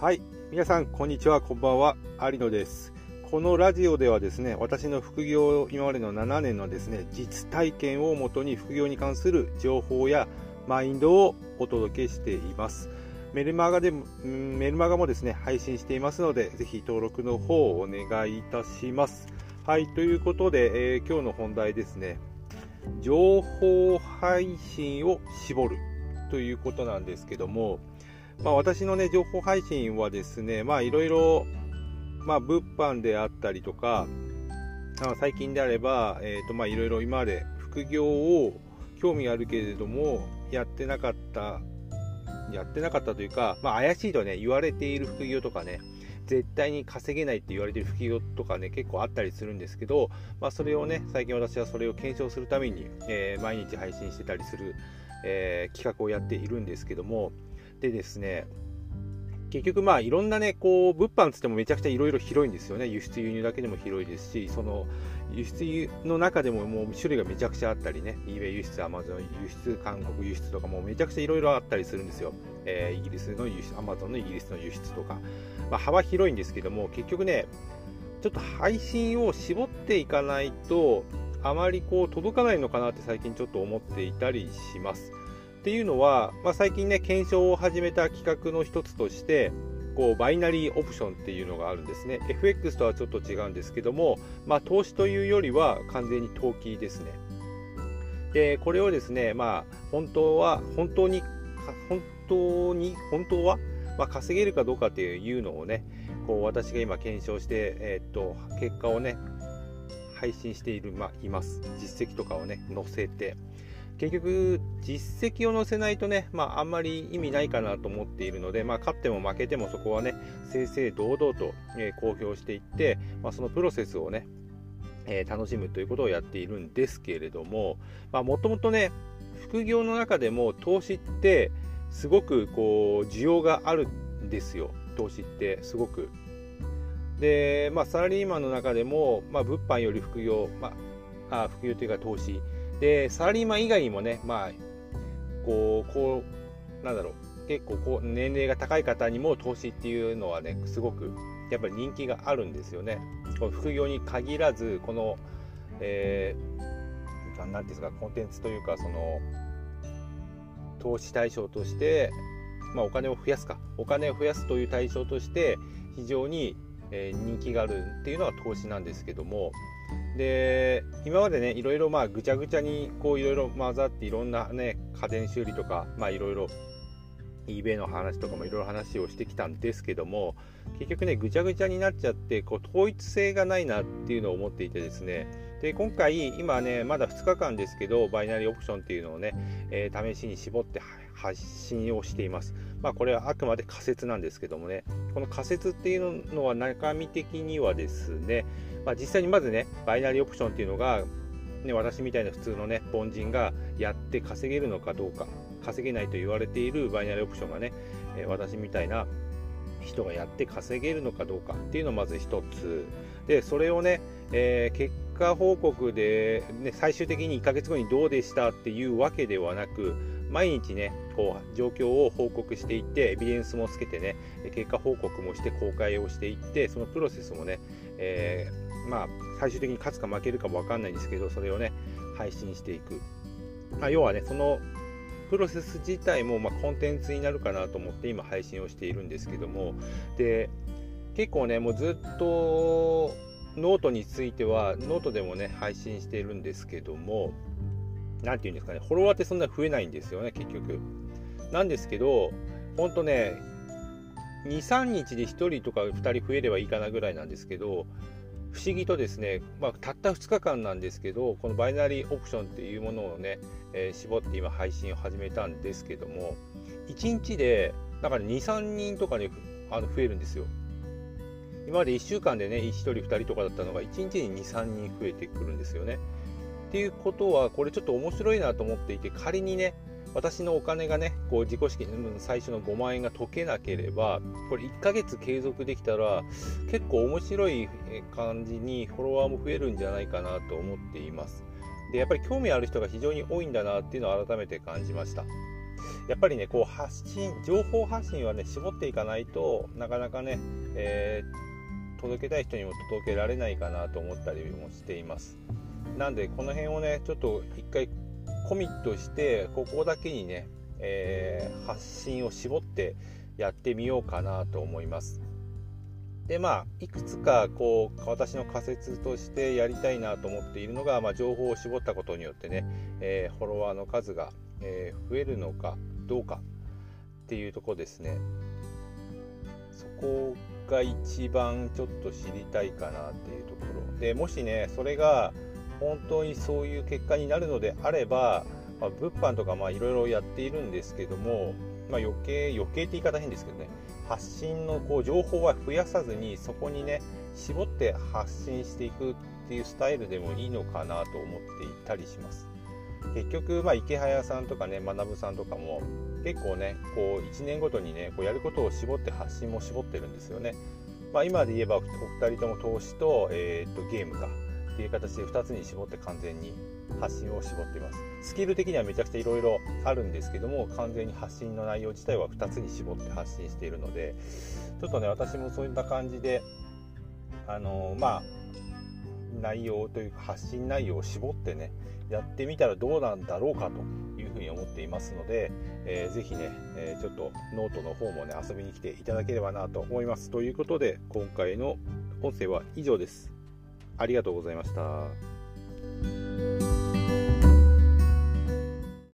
はい。皆さんこんにちはこんばんは。有野です。このラジオではですね私の副業今までの7年のですね実体験をもとに副業に関する情報やマインドをお届けしています。メルマガでもメルマガもですね配信していますのでぜひ登録の方をお願いいたします。はいということで、えー、今日の本題ですね。情報配信を絞るということなんですけども、まあ、私のね、情報配信はですね、まあいろいろ、まあ物販であったりとか、あ最近であれば、えっ、ー、とまあいろいろ今まで副業を興味あるけれども、やってなかった、やってなかったというか、まあ怪しいとね、言われている副業とかね、絶対に稼げないって言われてる副業とかね、結構あったりするんですけど、まあそれをね、最近私はそれを検証するために、えー、毎日配信してたりする、えー、企画をやっているんですけども、でですね、結局まあいろんなね、こう、物販つってもめちゃくちゃいろいろ広いんですよね。輸出輸入だけでも広いですし、その、輸出の中でももう種類がめちゃくちゃあったりね、eBay 輸出、Amazon 輸出、韓国輸出とかもめちゃくちゃいろいろあったりするんですよ。えー、イギリスの輸出、Amazon のイギリスの輸出とか。まあ幅広いんですけども、結局ね、ちょっと配信を絞っていかないと、あまりこう届かないのかなって最近ちょっと思っていたりします。っていうのは、まあ、最近ね、検証を始めた企画の一つとして、こうバイナリーオプションっていうのがあるんですね。FX とはちょっと違うんですけども、まあ、投資というよりは完全に投機ですね。で、これをですね、まあ、本当は、本当に、本当に、本当は、まあ、稼げるかどうかっていうのをね、こう私が今検証して、えー、っと、結果をね、配信している、まあ、います。実績とかをね、載せて。結局、実績を載せないとね、まあ、あんまり意味ないかなと思っているので、まあ、勝っても負けてもそこはね、正々堂々と、え、公表していって、まあ、そのプロセスをね、え、楽しむということをやっているんですけれども、もともとね、副業の中でも投資ってすごくこう需要があるんですよ、投資ってすごく。で、まあ、サラリーマンの中でも、まあ、物販より副業、まあ、あ副業というか投資、で、サラリーマン以外にもね、まあ、こう、こう、なんだろう、結構こう、年齢が高い方にも投資っていうのはね、すごく、やっぱり人気があるんですよね。この副業に限らず、この、えー、なんていうんですか、コンテンツというか、その、投資対象として、まあ、お金を増やすか、お金を増やすという対象として、非常に、え人気があるっていうのは投資なんですけども、で今までねいろいろまあぐちゃぐちゃにこういろいろ混ざっていろんなね家電修理とかまあいろいろ eBay の話とかもいろいろ話をしてきたんですけども結局ねぐちゃぐちゃになっちゃってこう統一性がないなっていうのを思っていてですね。で今回今ねまだ2日間ですけどバイナリーオプションっていうのをね、えー、試しに絞って発信をしています。まあこれはあくまで仮説なんですけどもね。この仮説っていうのは中身的にはですねまあ、実際にまずね、バイナリーオプションっていうのが、ね、私みたいな普通のね、凡人がやって稼げるのかどうか、稼げないと言われているバイナリーオプションがね、え私みたいな人がやって稼げるのかどうかっていうのをまず一つ。で、それをね、えー、結果報告で、ね、最終的に1ヶ月後にどうでしたっていうわけではなく、毎日ね、こう、状況を報告していって、エビデンスもつけてね、結果報告もして公開をしていって、そのプロセスもね、えーまあ、最終的に勝つか負けるかも分かんないんですけど、それをね、配信していく。まあ、要はね、そのプロセス自体も、まあ、コンテンツになるかなと思って今配信をしているんですけども、で、結構ね、もうずっとノートについては、ノートでもね、配信しているんですけども、何て言うんですかね、フォロワーってそんな増えないんですよね、結局。なんですけど、ほんとね、2、3日で1人とか2人増えればいいかなぐらいなんですけど、不思議とですね、まあ、たった2日間なんですけどこのバイナリーオプションっていうものをね、えー、絞って今配信を始めたんですけども1日でなんか23人とかにあの増えるんですよ。今まで1週間でね1人2人とかだったのが1日に23人増えてくるんですよね。っていうことはこれちょっと面白いなと思っていて仮にね私のお金がね、こう自己資金、最初の5万円が解けなければ、これ1ヶ月継続できたら、結構面白い感じにフォロワーも増えるんじゃないかなと思っています。で、やっぱり興味ある人が非常に多いんだなっていうのを改めて感じました。やっぱりねこう発信情報発信はね絞っていかないとなかなかね、えー、届けたい人にも届けられないかなと思ったりもしていますなんでこの辺をねちょっと一回コミットしてここだけにね、えー、発信を絞ってやってみようかなと思います。でまあいくつかこう私の仮説としてやりたいなと思っているのが、まあ、情報を絞ったことによってね、えー、フォロワーの数が、えー、増えるのかどうかっていうとこですね。そこが一番ちょっと知りたいかなっていうところ。でもしねそれが本当にそういう結果になるのであれば、まあ、物販とかいろいろやっているんですけども、まあ、余計余計って言い方変ですけどね発信のこう情報は増やさずにそこにね絞って発信していくっていうスタイルでもいいのかなと思っていたりします。結局、まあ、池早さんとかね学さんとかも結構ねこう1年ごとにねこうやることを絞って発信も絞ってるんですよね、まあ、今で言えばお二人とも投資と,、えー、っとゲームか。っていう形で2つに絞って完全に発信を絞っています。スキル的にはめちゃくちゃいろいろあるんですけども完全に発信の内容自体は2つに絞って発信しているのでちょっとね私もそういった感じであの、まあ内容というか発信内容を絞ってねやってみたらどうなんだろうかというふうに思っていますので、えー、ぜひね、えー、ちょっとノートの方もね遊びに来ていただければなと思います。ということで今回の音声は以上です。ありがとうございました。